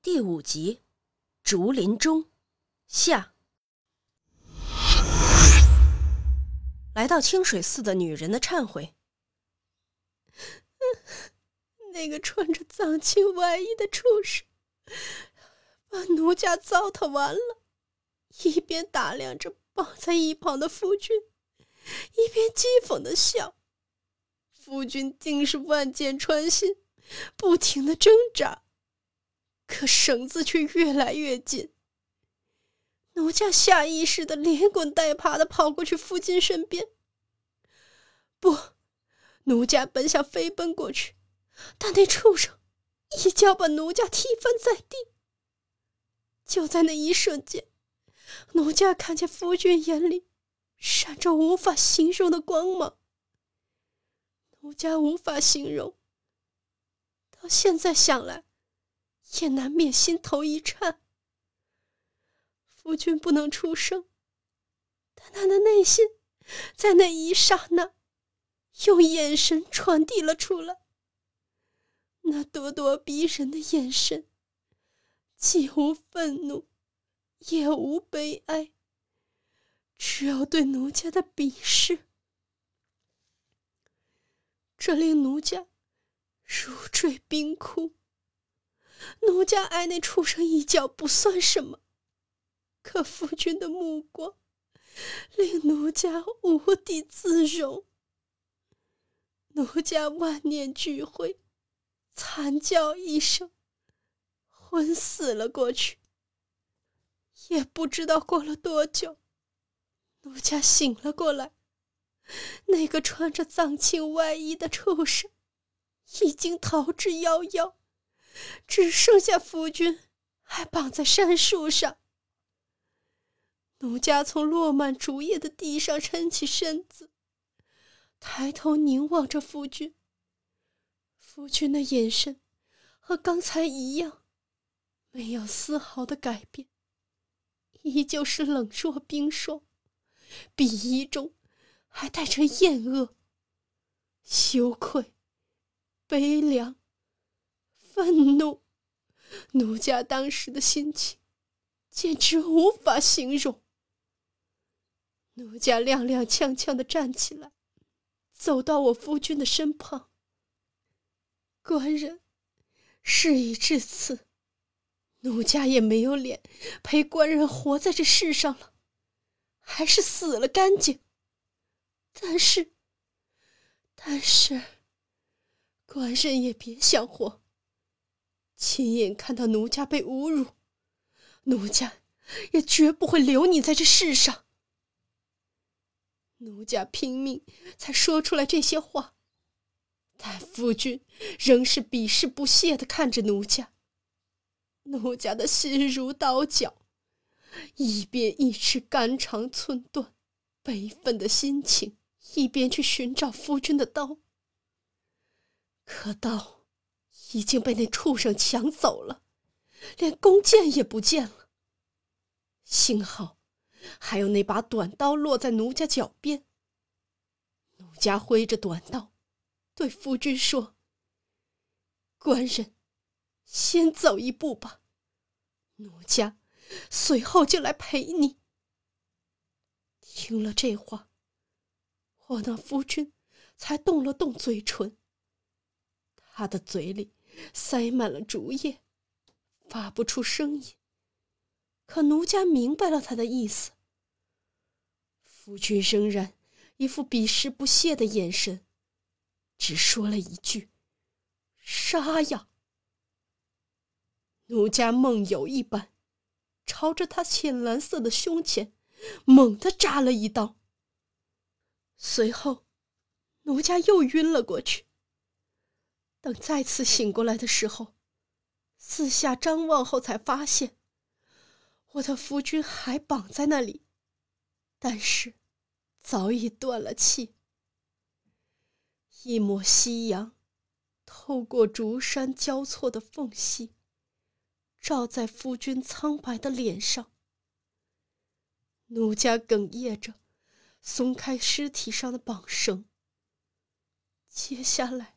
第五集，竹林中下。来到清水寺的女人的忏悔。那个穿着藏青外衣的畜生，把奴家糟蹋完了，一边打量着绑在一旁的夫君，一边讥讽的笑。夫君竟是万箭穿心，不停的挣扎。可绳子却越来越紧。奴家下意识的连滚带爬的跑过去夫君身边。不，奴家本想飞奔过去，但那畜生一脚把奴家踢翻在地。就在那一瞬间，奴家看见夫君眼里闪着无法形容的光芒。奴家无法形容，到现在想来。也难免心头一颤。夫君不能出声，但他的内心在那一刹那，用眼神传递了出来。那咄咄逼人的眼神，既无愤怒，也无悲哀，只有对奴家的鄙视。这令奴家如坠冰窟。奴家挨那畜生一脚不算什么，可夫君的目光令奴家无地自容。奴家万念俱灰，惨叫一声，昏死了过去。也不知道过了多久，奴家醒了过来，那个穿着藏青外衣的畜生已经逃之夭夭。只剩下夫君还绑在杉树上。奴家从落满竹叶的地上撑起身子，抬头凝望着夫君。夫君的眼神和刚才一样，没有丝毫的改变，依旧是冷若冰霜，鄙夷中还带着厌恶、羞愧、悲凉。愤怒，奴家当时的心情简直无法形容。奴家踉踉跄跄的站起来，走到我夫君的身旁。官人，事已至此，奴家也没有脸陪官人活在这世上了，还是死了干净。但是，但是，官人也别想活。亲眼看到奴家被侮辱，奴家也绝不会留你在这世上。奴家拼命才说出来这些话，但夫君仍是鄙视不屑的看着奴家。奴家的心如刀绞，一边一直肝肠寸断、悲愤的心情，一边去寻找夫君的刀。可刀。已经被那畜生抢走了，连弓箭也不见了。幸好，还有那把短刀落在奴家脚边。奴家挥着短刀，对夫君说：“官人，先走一步吧，奴家随后就来陪你。”听了这话，我那夫君才动了动嘴唇，他的嘴里。塞满了竹叶，发不出声音。可奴家明白了他的意思。夫君仍然一副鄙视不屑的眼神，只说了一句：“杀呀！”奴家梦游一般，朝着他浅蓝色的胸前猛地扎了一刀。随后，奴家又晕了过去。等再次醒过来的时候，四下张望后，才发现我的夫君还绑在那里，但是早已断了气。一抹夕阳透过竹山交错的缝隙，照在夫君苍白的脸上。奴家哽咽着，松开尸体上的绑绳。接下来。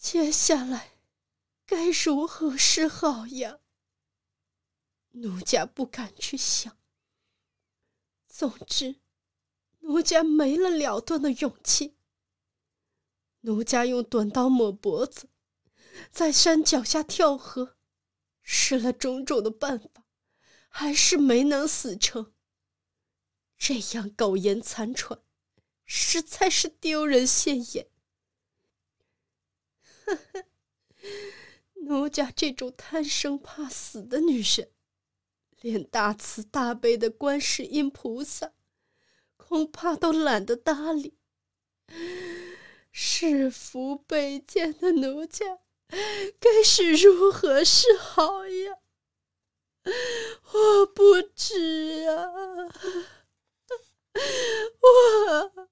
接下来，该如何是好呀？奴家不敢去想。总之，奴家没了了断的勇气。奴家用短刀抹脖子，在山脚下跳河，试了种种的办法，还是没能死成。这样苟延残喘，实在是丢人现眼。呵呵，奴家这种贪生怕死的女人，连大慈大悲的观世音菩萨，恐怕都懒得搭理。是福被贱的奴家，该是如何是好呀？我不知啊，我。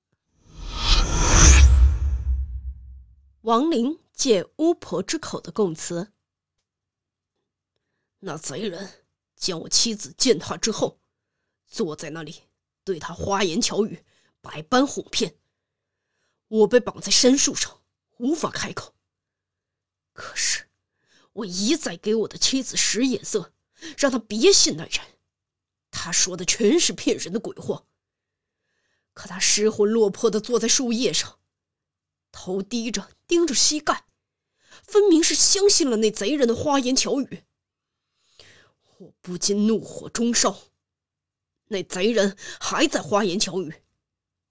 王林借巫婆之口的供词：那贼人将我妻子践踏之后，坐在那里对他花言巧语，百般哄骗。我被绑在杉树上，无法开口。可是，我一再给我的妻子使眼色，让她别信那人。他说的全是骗人的鬼话。可他失魂落魄的坐在树叶上，头低着，盯着膝盖，分明是相信了那贼人的花言巧语。我不禁怒火中烧。那贼人还在花言巧语，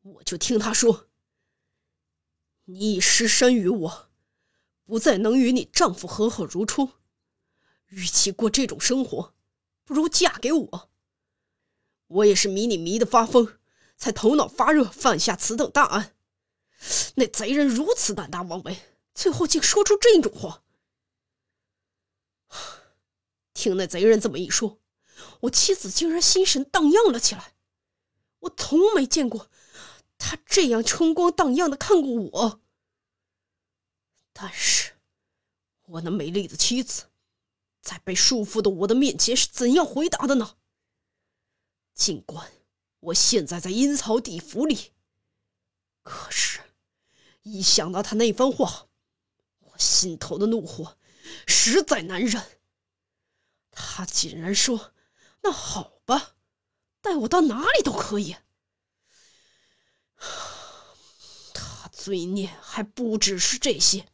我就听他说。你已失身于我，不再能与你丈夫和好如初。与其过这种生活，不如嫁给我。我也是迷你迷的发疯，才头脑发热，犯下此等大案。那贼人如此胆大妄为，最后竟说出这种话。听那贼人这么一说，我妻子竟然心神荡漾了起来。我从没见过。他这样春光荡漾的看过我，但是，我那美丽的妻子，在被束缚的我的面前是怎样回答的呢？尽管我现在在阴曹地府里，可是，一想到他那番话，心头的怒火实在难忍。他竟然说：“那好吧，带我到哪里都可以。”他罪孽还不只是这些，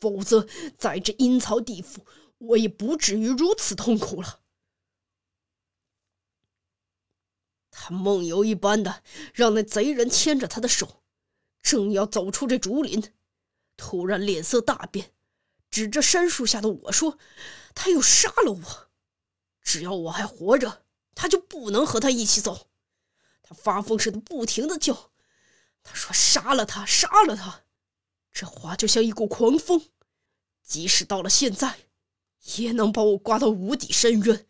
否则在这阴曹地府，我也不至于如此痛苦了。他梦游一般的让那贼人牵着他的手，正要走出这竹林，突然脸色大变，指着杉树下的我说：“他要杀了我！只要我还活着，他就不能和他一起走。”他发疯似的不停的叫，他说：“杀了他，杀了他！”这话就像一股狂风，即使到了现在，也能把我刮到无底深渊。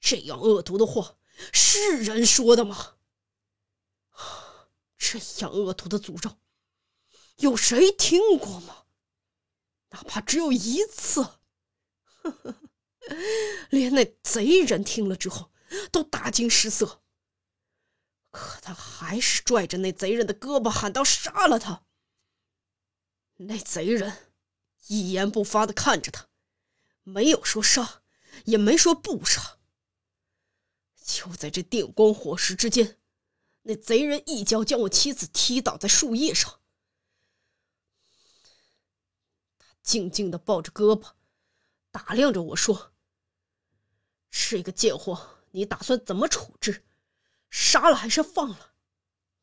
这样恶毒的话，是人说的吗？这样恶毒的诅咒，有谁听过吗？哪怕只有一次，呵呵，连那贼人听了之后，都大惊失色。可他还是拽着那贼人的胳膊，喊道：“杀了他！”那贼人一言不发的看着他，没有说杀，也没说不杀。就在这电光火石之间，那贼人一脚将我妻子踢倒在树叶上。他静静的抱着胳膊，打量着我说：“这个贱货，你打算怎么处置？”杀了还是放了？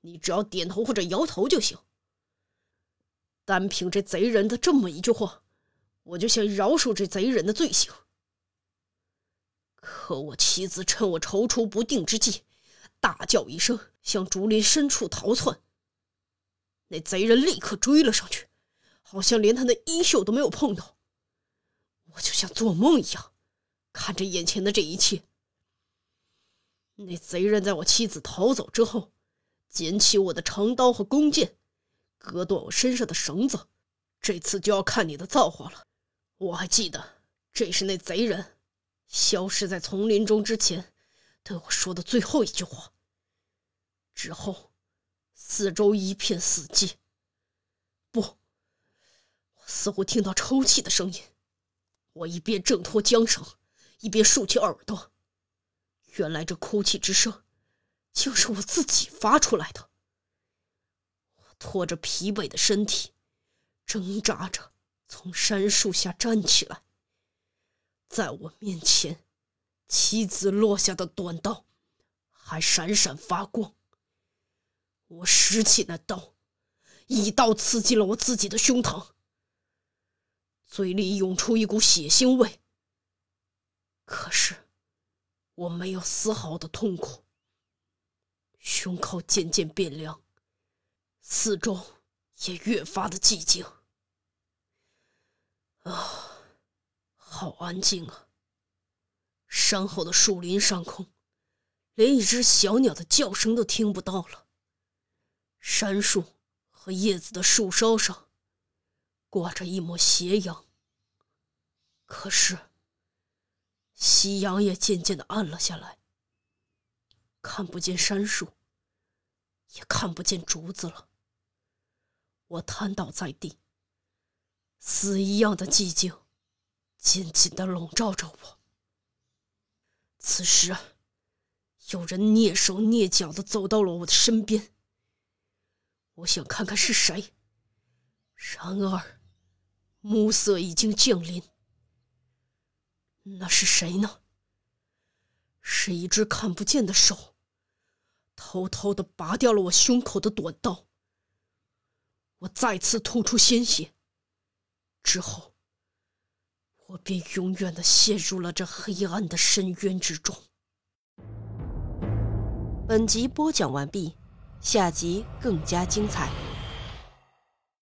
你只要点头或者摇头就行。单凭这贼人的这么一句话，我就想饶恕这贼人的罪行。可我妻子趁我踌躇不定之际，大叫一声，向竹林深处逃窜。那贼人立刻追了上去，好像连他的衣袖都没有碰到。我就像做梦一样，看着眼前的这一切。那贼人在我妻子逃走之后，捡起我的长刀和弓箭，割断我身上的绳子。这次就要看你的造化了。我还记得，这是那贼人消失在丛林中之前对我说的最后一句话。之后，四周一片死寂。似乎听到抽泣的声音。我一边挣脱缰绳，一边竖起耳朵。原来这哭泣之声，就是我自己发出来的。我拖着疲惫的身体，挣扎着从杉树下站起来。在我面前，妻子落下的短刀还闪闪发光。我拾起那刀，一刀刺进了我自己的胸膛，嘴里涌出一股血腥味。可是，我没有丝毫的痛苦。胸口渐渐变凉，四周也越发的寂静。啊！好安静啊！山后的树林上空，连一只小鸟的叫声都听不到了。杉树和叶子的树梢上，挂着一抹斜阳。可是，夕阳也渐渐的暗了下来，看不见杉树，也看不见竹子了。我瘫倒在地，死一样的寂静。紧紧的笼罩着我。此时，有人蹑手蹑脚的走到了我的身边。我想看看是谁，然而，暮色已经降临。那是谁呢？是一只看不见的手，偷偷的拔掉了我胸口的短刀。我再次吐出鲜血，之后。我便永远的陷入了这黑暗的深渊之中。本集播讲完毕，下集更加精彩。